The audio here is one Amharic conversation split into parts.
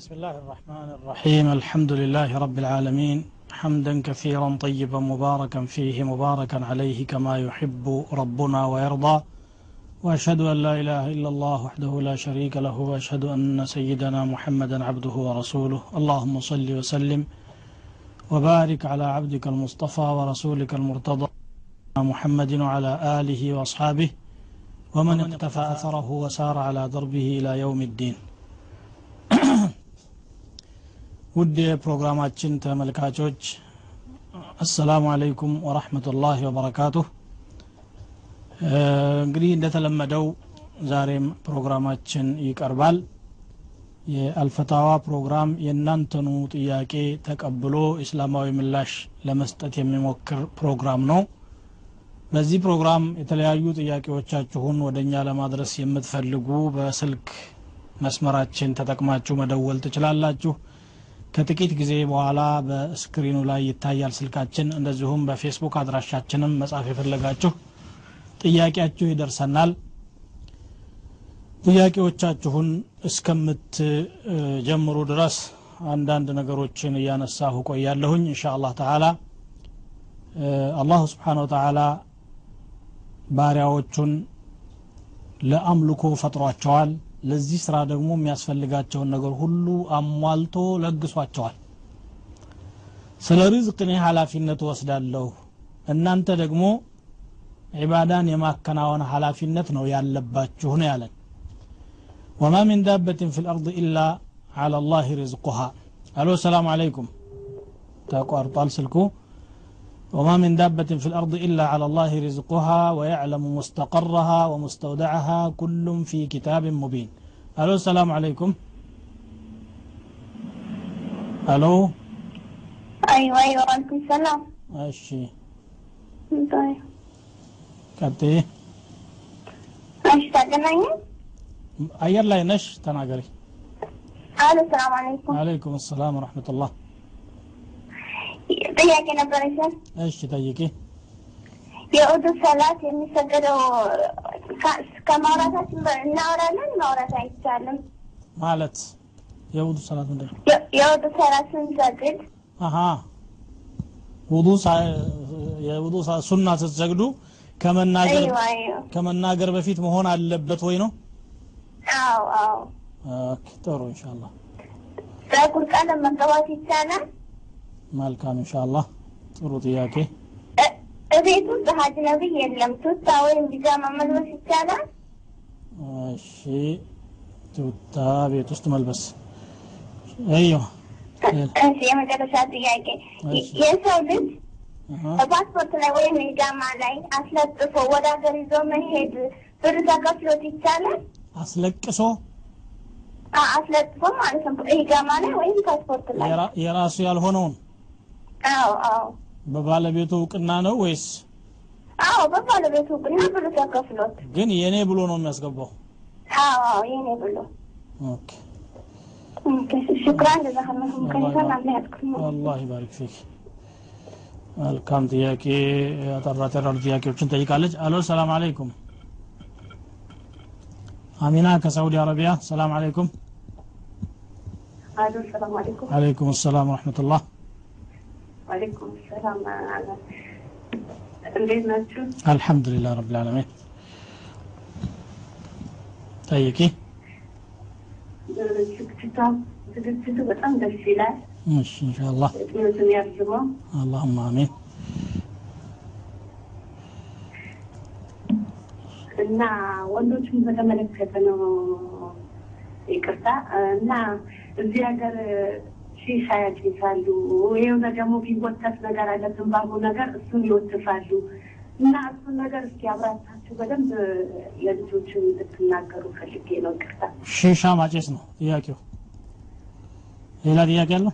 بسم الله الرحمن الرحيم. الحمد لله رب العالمين. حمدا كثيرا طيبا مباركا فيه مباركا عليه كما يحب ربنا ويرضى. وأشهد أن لا إله إلا الله وحده لا شريك له وأشهد أن سيدنا محمدا عبده ورسوله. اللهم صل وسلم وبارك على عبدك المصطفى ورسولك المرتضى محمد وعلى آله وأصحابه ومن اقتفى أثره وسار على دربه إلى يوم الدين. ውድ የፕሮግራማችን ተመልካቾች አሰላሙ አለይኩም ወራህመቱላህ ወበረካቱህ። እንግዲህ እንደተለመደው ዛሬም ፕሮግራማችን ይቀርባል። የአልፈታዋ ፕሮግራም የእናንተኑ ጥያቄ ተቀብሎ እስላማዊ ምላሽ ለመስጠት የሚሞክር ፕሮግራም ነው። በዚህ ፕሮግራም የተለያዩ ጥያቄዎቻችሁን ወደ እኛ ለማድረስ የምትፈልጉ በስልክ መስመራችን ተጠቅማችሁ መደወል ትችላላችሁ ከጥቂት ጊዜ በኋላ በስክሪኑ ላይ ይታያል ስልካችን። እንደዚሁም በፌስቡክ አድራሻችንም መጻፍ የፈለጋችሁ ጥያቄያችሁ ይደርሰናል። ጥያቄዎቻችሁን እስከምትጀምሩ ድረስ አንዳንድ ነገሮችን እያነሳሁ ቆያለሁኝ እንሻ አላህ ተዓላ አላሁ ስብሓን ወተዓላ ባሪያዎቹን ለአምልኮ ፈጥሯቸዋል ለዚህ ስራ ደግሞ የሚያስፈልጋቸውን ነገር ሁሉ አሟልቶ ለግሷቸዋል ስለ ሪዝቅ እኔ ሀላፊነት ወስዳለሁ እናንተ ደግሞ ዒባዳን የማከናወን ሀላፊነት ነው ያለባችሁ ነው ያለን ወማ ምን ዳበትን ፊ ልአርض ኢላ አላ ላህ ሪዝቁሃ አሎ ሰላም አለይኩም ተቋርጧል ስልኩ وما من دابة في الأرض إلا على الله رزقها ويعلم مستقرها ومستودعها كل في كتاب مبين. ألو السلام عليكم. ألو. أيوه أيوه وعليكم السلام. أشي طيب. كابتي؟ أير لا ينش تناقري. ألو السلام عليكم. عليكم السلام ورحمة الله. ጥያቄ ነበረኝ እሺ ጠይቂ። የኡዱ ሰላት የሚሰገደው ከማውራታችን እናወራለን ማውራት አይቻልም? ማለት የውዱ ሰላት ምንድን ነው? የ- የኡዱ ሰላት ስንሰግድ የውዱ ሱና ስትሰግዱ ከመናገር ከመናገር በፊት መሆን አለበት ወይ ነው? አዎ አዎ። OK፣ ጥሩ ኢንሻአላህ። ፀጉር ቀለም መቀባት ይቻላል መልካም ኢንሻአላህ ጥሩ ጥያቄ እ- እቤት ውስጥ አጅነቢይ የለም ቱታ ወይም ቢጃማ መልበስ ይቻላል እሺ ቱታ ቤት ውስጥ መልበስ አይዮ እሺ የመጨረሻ ጥያቄ እሺ። የሰው ልጅ አሀ በፓስፖርት ላይ ወይም ኢቃማ ላይ አስለጥፎ ወደ ሀገር ይዞ መሄድ ብር ተከፍሎት ይቻላል? አስለቅሶ አ- አስለጥፎ ማለት ነው። ኢቃማ ላይ ወይም ፓስፖርት ላይ። የራ- የራሱ ያልሆነውን አዎ አዎ። በባለቤቱ እውቅና ነው ወይስ? አዎ በባለቤቱ እውቅና ብር ተከፍሎት። ግን የኔ ብሎ ነው የሚያስገባው? አዎ አዎ የኔ ብሎ። ኦኬ። ሽክራን አላህ ይባርክ ፊክ። መልካም ጥያቄ አጠራ ጠራሉ ጥያቄዎችን ጠይቃለች። አሎ ሰላም አለይኩም። አሚና ከሳውዲ አረቢያ። ሰላም አለይኩም። አሎ ሰላም አለይኩም። አለይኩም ሰላም ወረሕመቱላህ ወአለይኩም ሰላም እንዴት ናችሁ? አልሐምዱሊላህ ረብ ልዓለሚን ጠይቂ ዝግጅቷ ዝግጅቱ በጣም ደስ ይላል። እሺ ኢንሻአላህ እድሜዎትን ያርዝመው። አላሁማ አሚን እና ወንዶችን በተመለከተ ነው ይቅርታ። እና እዚህ ሀገር ሺሻ ያጭሳሉ። ይሄውና ደግሞ ቢወተት ነገር አለ ትንባሆ ነገር እሱን ይወትፋሉ። እና እሱን ነገር እስኪ አብራታችሁ በደንብ ለልጆቹ እንድትናገሩ ፈልጌ ነው። ቅርታ ሺሻ ማጨስ ነው ጥያቄው። ሌላ ጥያቄ አለ?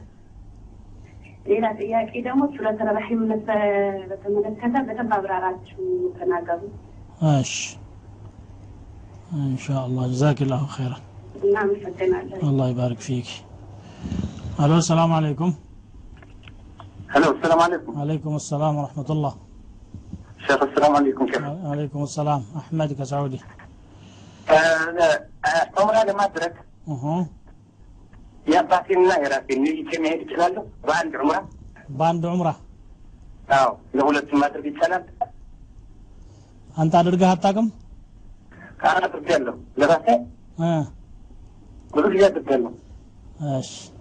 ሌላ ጥያቄ ደግሞ ሱረት ረሒምነት በተመለከተ በደንብ አብራራችሁ ተናገሩ። እሺ ኢንሻአላህ ጀዛኪላሁ ኸይራን። እናመሰግናለን። አላህ ይባርክ ፊክ። ألو السلام عليكم ألو السلام عليكم عليكم السلام ورحمة الله شيخ السلام عليكم كيف عليكم السلام أحمدك سعودي عمر هذا ما أدرك أها يا باكين لا يراكين نيجي كم هيك تلاله باند عمره باند عمره أو لولا ما أدرك تلال أنت أدرك هاتاكم أنا أدرك له لراسي آه أدرك له إيش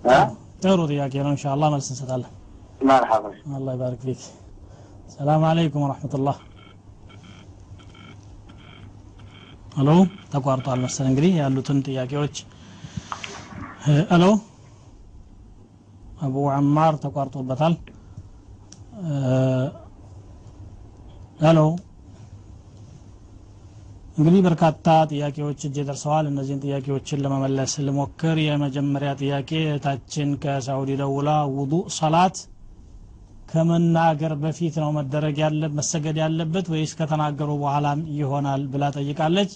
ጊዜ አድርጌያለሁ። እሺ አ? ጥሩ ጥያቄ ነው ኢንሻአላህ መልስ እንሰጣለን مرحبا الله يبارك فيك السلام عليكم ورحمة الله hello ተቋርጧል መሰል እንግዲህ ያሉትን ጥያቄዎች እ፣ hello አቡ አማር ተቋርጦበታል እ፣ hello እንግዲህ በርካታ ጥያቄዎች እጅ ደርሰዋል እነዚህን ጥያቄዎችን ለመመለስ ልሞክር የመጀመሪያ ጥያቄ እህታችን ከሳውዲ ደውላ ውዱእ ሰላት ከመናገር በፊት ነው መደረግ ያለ መሰገድ ያለበት ወይስ ከተናገሩ በኋላም ይሆናል ብላ ጠይቃለች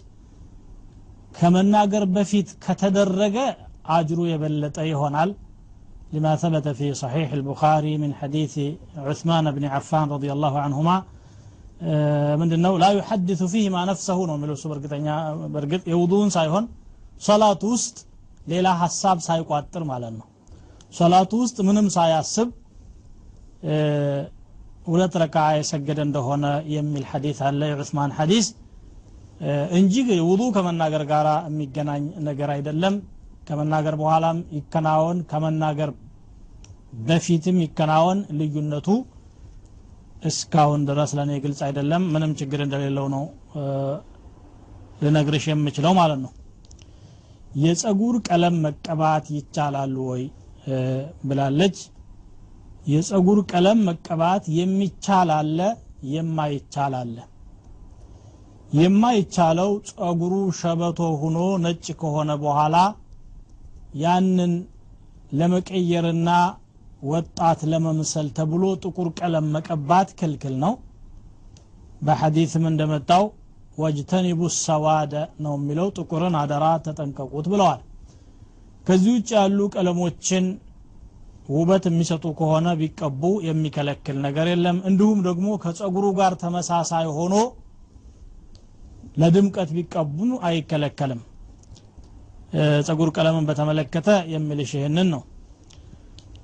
ከመናገር በፊት ከተደረገ አጅሩ የበለጠ ይሆናል لما ثبت في صحيح البخاري من حديث عثمان بن عفان رضي الله عنهما ምንድን ነው ላ ዩሐድሱ ፊህ ማ ነው የሚለው እሱ በእርግጠኛ በእርግጥ የውዱን ሳይሆን ሶላቱ ውስጥ ሌላ ሀሳብ ሳይቋጥር ማለት ነው። ሶላቱ ውስጥ ምንም ሳያስብ ሁለት ረካ የሰገደ እንደሆነ የሚል ሐዲስ አለ የዑስማን ሐዲስ። እንጂ ውዱ ከመናገር ጋር የሚገናኝ ነገር አይደለም። ከመናገር በኋላም ይከናወን ከመናገር በፊትም ይከናወን ልዩነቱ እስካሁን ድረስ ለእኔ ግልጽ አይደለም። ምንም ችግር እንደሌለው ነው ልነግርሽ የምችለው ማለት ነው። የጸጉር ቀለም መቀባት ይቻላሉ ወይ? ብላለች። የጸጉር ቀለም መቀባት የሚቻል አለ የማይቻል አለ። የማይቻለው ጸጉሩ ሸበቶ ሁኖ ነጭ ከሆነ በኋላ ያንን ለመቀየርና ወጣት ለመምሰል ተብሎ ጥቁር ቀለም መቀባት ክልክል ነው። በሐዲስም እንደመጣው ወጅተኒቡ ሰዋደ ነው የሚለው ጥቁርን አደራ ተጠንቀቁት ብለዋል። ከዚህ ውጭ ያሉ ቀለሞችን ውበት የሚሰጡ ከሆነ ቢቀቡ የሚከለክል ነገር የለም። እንዲሁም ደግሞ ከጸጉሩ ጋር ተመሳሳይ ሆኖ ለድምቀት ቢቀቡ አይከለከልም። ጸጉር ቀለምን በተመለከተ የሚልሽ ይህንን ነው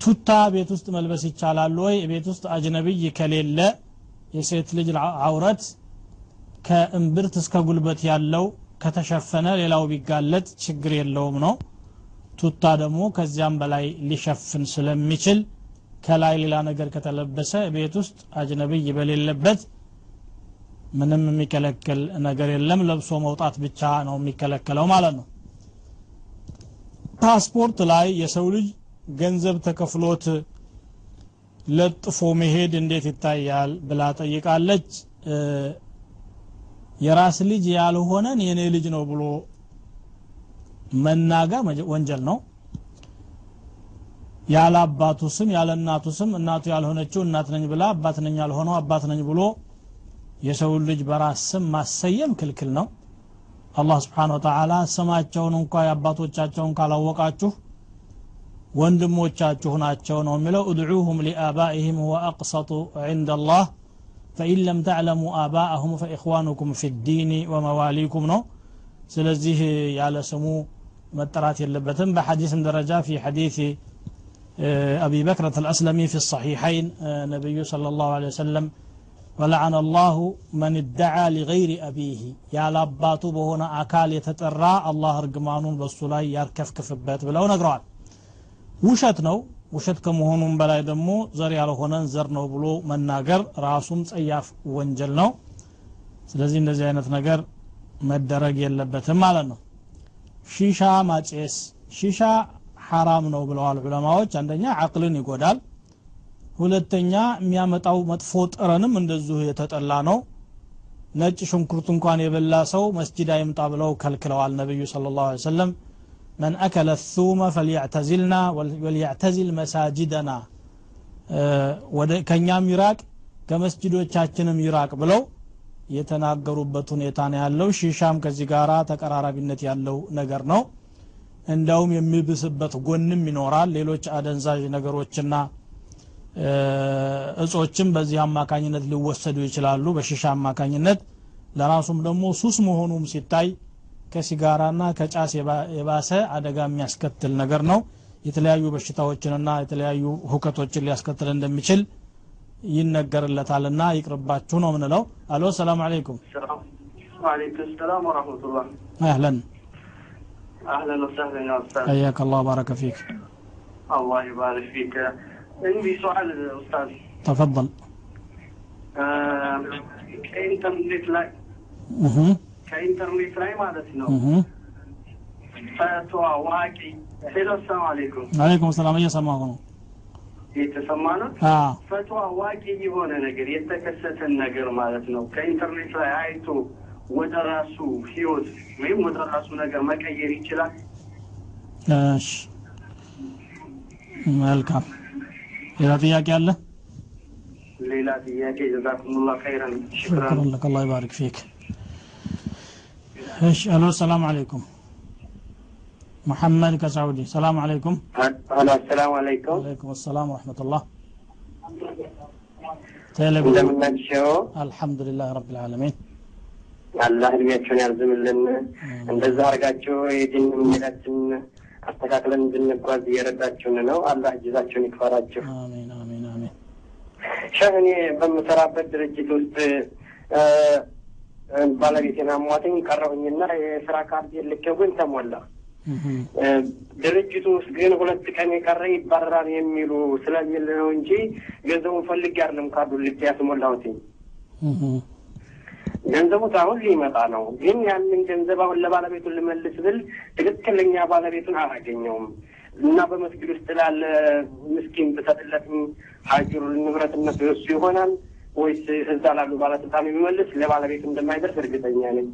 ቱታ ቤት ውስጥ መልበስ ይቻላል ወይ? ቤት ውስጥ አጅነብይ ከሌለ የሴት ልጅ አውረት ከእምብርት እስከ ጉልበት ያለው ከተሸፈነ ሌላው ቢጋለጥ ችግር የለውም ነው። ቱታ ደግሞ ከዚያም በላይ ሊሸፍን ስለሚችል ከላይ ሌላ ነገር ከተለበሰ ቤት ውስጥ አጅነብይ በሌለበት ምንም የሚከለክል ነገር የለም። ለብሶ መውጣት ብቻ ነው የሚከለከለው ማለት ነው። ፓስፖርት ላይ የሰው ልጅ ገንዘብ ተከፍሎት ለጥፎ መሄድ እንዴት ይታያል ብላ ጠይቃለች። የራስ ልጅ ያልሆነን የኔ ልጅ ነው ብሎ መናገር ወንጀል ነው። ያለ አባቱ ስም ያለ እናቱ ስም እናቱ ያልሆነችው እናት ነኝ ብላ አባት ነኝ ያልሆነው አባት ነኝ ብሎ የሰውን ልጅ በራስ ስም ማሰየም ክልክል ነው። አላህ ስብሓን ስማቸውን እንኳ የአባቶቻቸውን ካላወቃችሁ ወንድሞቻችሁ ናቸው ነው የሚለው እድዑሁም ሊአባኢህም ሁወ አቅሰጡ ዕንደ አላህ ፈኢን ለም ተዕለሙ አባአሁም ፈኢኽዋኑኩም ፊ ዲኒ ወመዋሊኩም ነው ስለዚህ ያለ ስሙ መጠራት የለበትም በሐዲስም ደረጃ ፊ ሐዲስ أبي بكرة الأسلمي في الصحيحين نبي صلى الله عليه وسلم ولعن الله من ادعى لغير أبيه يا لاباتو بهنا أكال يتترى الله رقمانون بسولاي يركف كفبات بلو نقرأ ውሸት ነው። ውሸት ከመሆኑም በላይ ደግሞ ዘር ያልሆነን ዘር ነው ብሎ መናገር ራሱም ጸያፍ ወንጀል ነው። ስለዚህ እንደዚህ አይነት ነገር መደረግ የለበትም ማለት ነው። ሺሻ ማጨስ ሺሻ ሐራም ነው ብለዋል ዑለማዎች። አንደኛ አቅልን ይጎዳል። ሁለተኛ የሚያመጣው መጥፎ ጠረንም እንደዚሁ የተጠላ ነው። ነጭ ሽንኩርት እንኳን የበላ ሰው መስጂድ አይምጣ ብለው ከልክለዋል ነቢዩ ስለ ላሁ ሰለም من أكل الثوم فليعتزلنا وليعتزل مساجدنا ከእኛም ይራቅ ከመስጅዶቻችንም ይራቅ ብለው የተናገሩበት ሁኔታ ነው ያለው ሺሻም ከዚህ ጋር ተቀራራቢነት ያለው ነገር ነው እንዳውም የሚብስበት ጎንም ይኖራል ሌሎች አደንዛዥ ነገሮችና እጾችም በዚህ አማካኝነት ሊወሰዱ ይችላሉ በሺሻ አማካኝነት ለራሱም ደግሞ ሱስ መሆኑም ሲታይ ከሲጋራና ከጫስ የባ- የባሰ አደጋ የሚያስከትል ነገር ነው የተለያዩ በሽታዎችንና የተለያዩ ሁከቶችን ሊያስከትል እንደሚችል ይነገርለታልና ይቅርባችሁ ነው ምንለው አሎ ሰላም አለይኩም وعليكم السلام ورحمة الله አህለን أهلا وسهلا يا أستاذ حياك الله بارك فيك الله يبارك فيك عندي سؤال أستاذ تفضل آه، كإنترنت لاي اها كإنترنت راي ما فتوى واقي هلو السلام عليكم. عليكم السلام. يا سماكم يتسمعنا آه. فتوى واقي يبون نجر يتكسس النجر ما ذاتنو كإنترنت راي عايتو ودراسو فيوز مهم ودراسو نجر ما كان يريتش لك إيش ملكم ليلة ثياكي الله ليلة ثياكي جزاكم الله خيرا. شكرا, شكرا لك. الله يبارك فيك. فيك ايش الو السلام عليكم محمد كسعودي السلام عليكم አሎ አሰላሙ አለይኩም وعليكم السلام ورحمة الله تلفون እንደምናቸው الحمد لله رب العالمين አላህ እድሜያቸውን ያርዝምልን እንደዛ አድርጋችሁ የዲን ሚላችን አስተካክለን እንድንጓዝ እየረዳችሁን ነው አላህ እጅዛቸውን ይክፈራችሁ آمين آمين آمين ሸህ እኔ በምሰራበት ድርጅት ውስጥ እ፣ እ፣ ባለቤቴን አሟትኝ ቀረሁኝና የስራ ካርድ ልኬው ተሞላ። ድርጅቱ ውስጥ ግን ሁለት ቀን የቀረ ይባረራል የሚሉ ስለሚል ነው እንጂ ገንዘቡን ፈልጌ አይደለም ካርዱን ልኬ ያስሞላሁትኝ። ገንዘቡ አሁን ሊመጣ ነው። ግን ያንን ገንዘብ አሁን ለባለቤቱን ልመልስ ብል ትክክለኛ ባለቤቱን አላገኘውም እና በመስጊድ ውስጥ ላለ ምስኪን ብሰጥለትም ሀጅሩ ንብረትነት እሱ ይሆናል ወይስ እዛ ላሉ ባለስልጣን የሚመልስ ለባለቤቱ እንደማይደርስ እርግጠኛ ነኝ።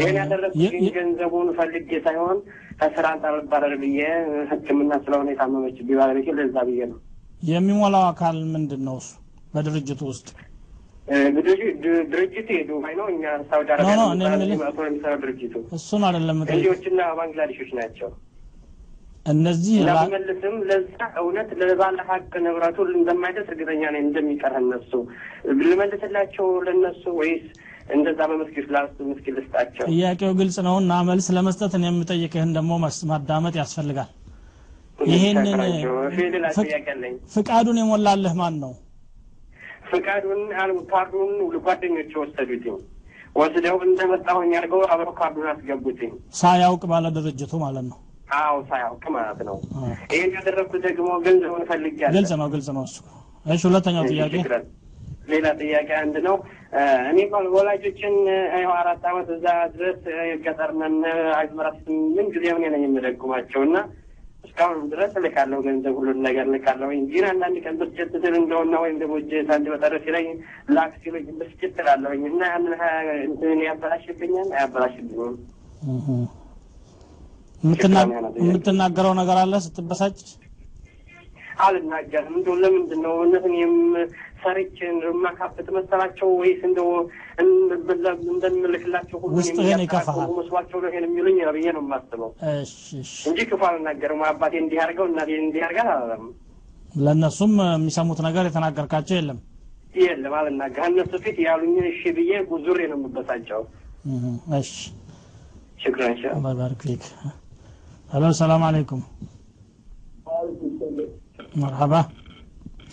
ይህን ያደረግኩት ግን ገንዘቡን ፈልጌ ሳይሆን ከስራ እንዳልባረር ብዬ ሕክምና ስለሆነ የታመመችብኝ ባለቤቴ ለዛ ብዬ ነው። የሚሞላው አካል ምንድን ነው እሱ በድርጅቱ ውስጥ ድርጅቱ የዱባይ ነው። እኛ ሳውዲ አረቢያ ነው የሚሰራው ድርጅቱ እሱን አይደለም ህንዲዎችና ባንግላዴሾች ናቸው። እነዚህ ብመልስም ለዛ እውነት ለባለ ሀቅ ንብረቱ እንደማይደርስ እርግጠኛ ነኝ እንደሚቀር እነሱ ልመልስላቸው ለእነሱ ወይስ እንደዛ በመስኪን ስላስ ምስኪን ልስጣቸው? ጥያቄው ግልጽ ነው እና መልስ ለመስጠት እኔ የምጠይቅህን ደግሞ ማዳመጥ ያስፈልጋል ይሄንን ፍቃዱን የሞላልህ ማን ነው ፍቃዱን ካርዱን ጓደኞች ወሰዱትኝ። ወስደው እንደመጣሁኝ አድርገው አብረው ካርዱን አስገቡትኝ። ሳያውቅ ባለ ድርጅቱ ማለት ነው አዎ ሳያውቅ ማለት ነው። ይህን ያደረግኩት ደግሞ ገንዘቡን ፈልጌያለሁ። ግልጽ ነው ግልጽ ነው እሱ እሺ ሁለተኛው ጥያቄ ሌላ ጥያቄ አንድ ነው። እ፣ እኔ እንኳን ወላጆችን ይኸው አራት ዓመት እዛ ድረስ እ፣ ገጠር ነን አዝመራ ምን ጊዜ ምን ነኝ የምደጉማቸው እና እስካሁን ድረስ እልካለሁ ገንዘብ ሁሉን ነገር እልካለሁ። ግን አንዳንድ ቀን ብስጭት ስል እንደሆና ወይም ደግሞ እጅ ሳንድ በጠረፍ ሲለኝ ላክ ሲሉኝ ብስጭት እላለሁኝ እና ያንን ያበላሽብኛል አያበላሽብኝም? የምትናገረው ነገር አለ ስትበሳጭ? አልናገርም። እንደው ለምንድን ነው እነትኔም ሰርቼ የማካብጥ መሰላቸው ወይስ እንደው እንደምልክላቸው ውስጥህን ይከፋሃል መስሏቸው ነው ይሄን የሚሉኝ ብዬ ነው የማስበው እንጂ ክፉ አልናገርም። አባቴ እንዲህ አድርገው እናቴ እንዲህ አድርጋት አላለም። ለእነሱም የሚሰሙት ነገር የተናገርካቸው የለም የለም። አልናገር እነሱ ፊት ያሉኝን እሺ ብዬ ጉዙሬ ነው የምበሳጨው። እሺ ሽክራን ሻ الو السلام عليكم مرحبا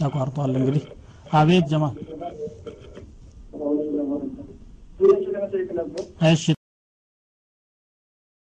ተቋርጧል እንግዲህ አቤት ጀማል እሺ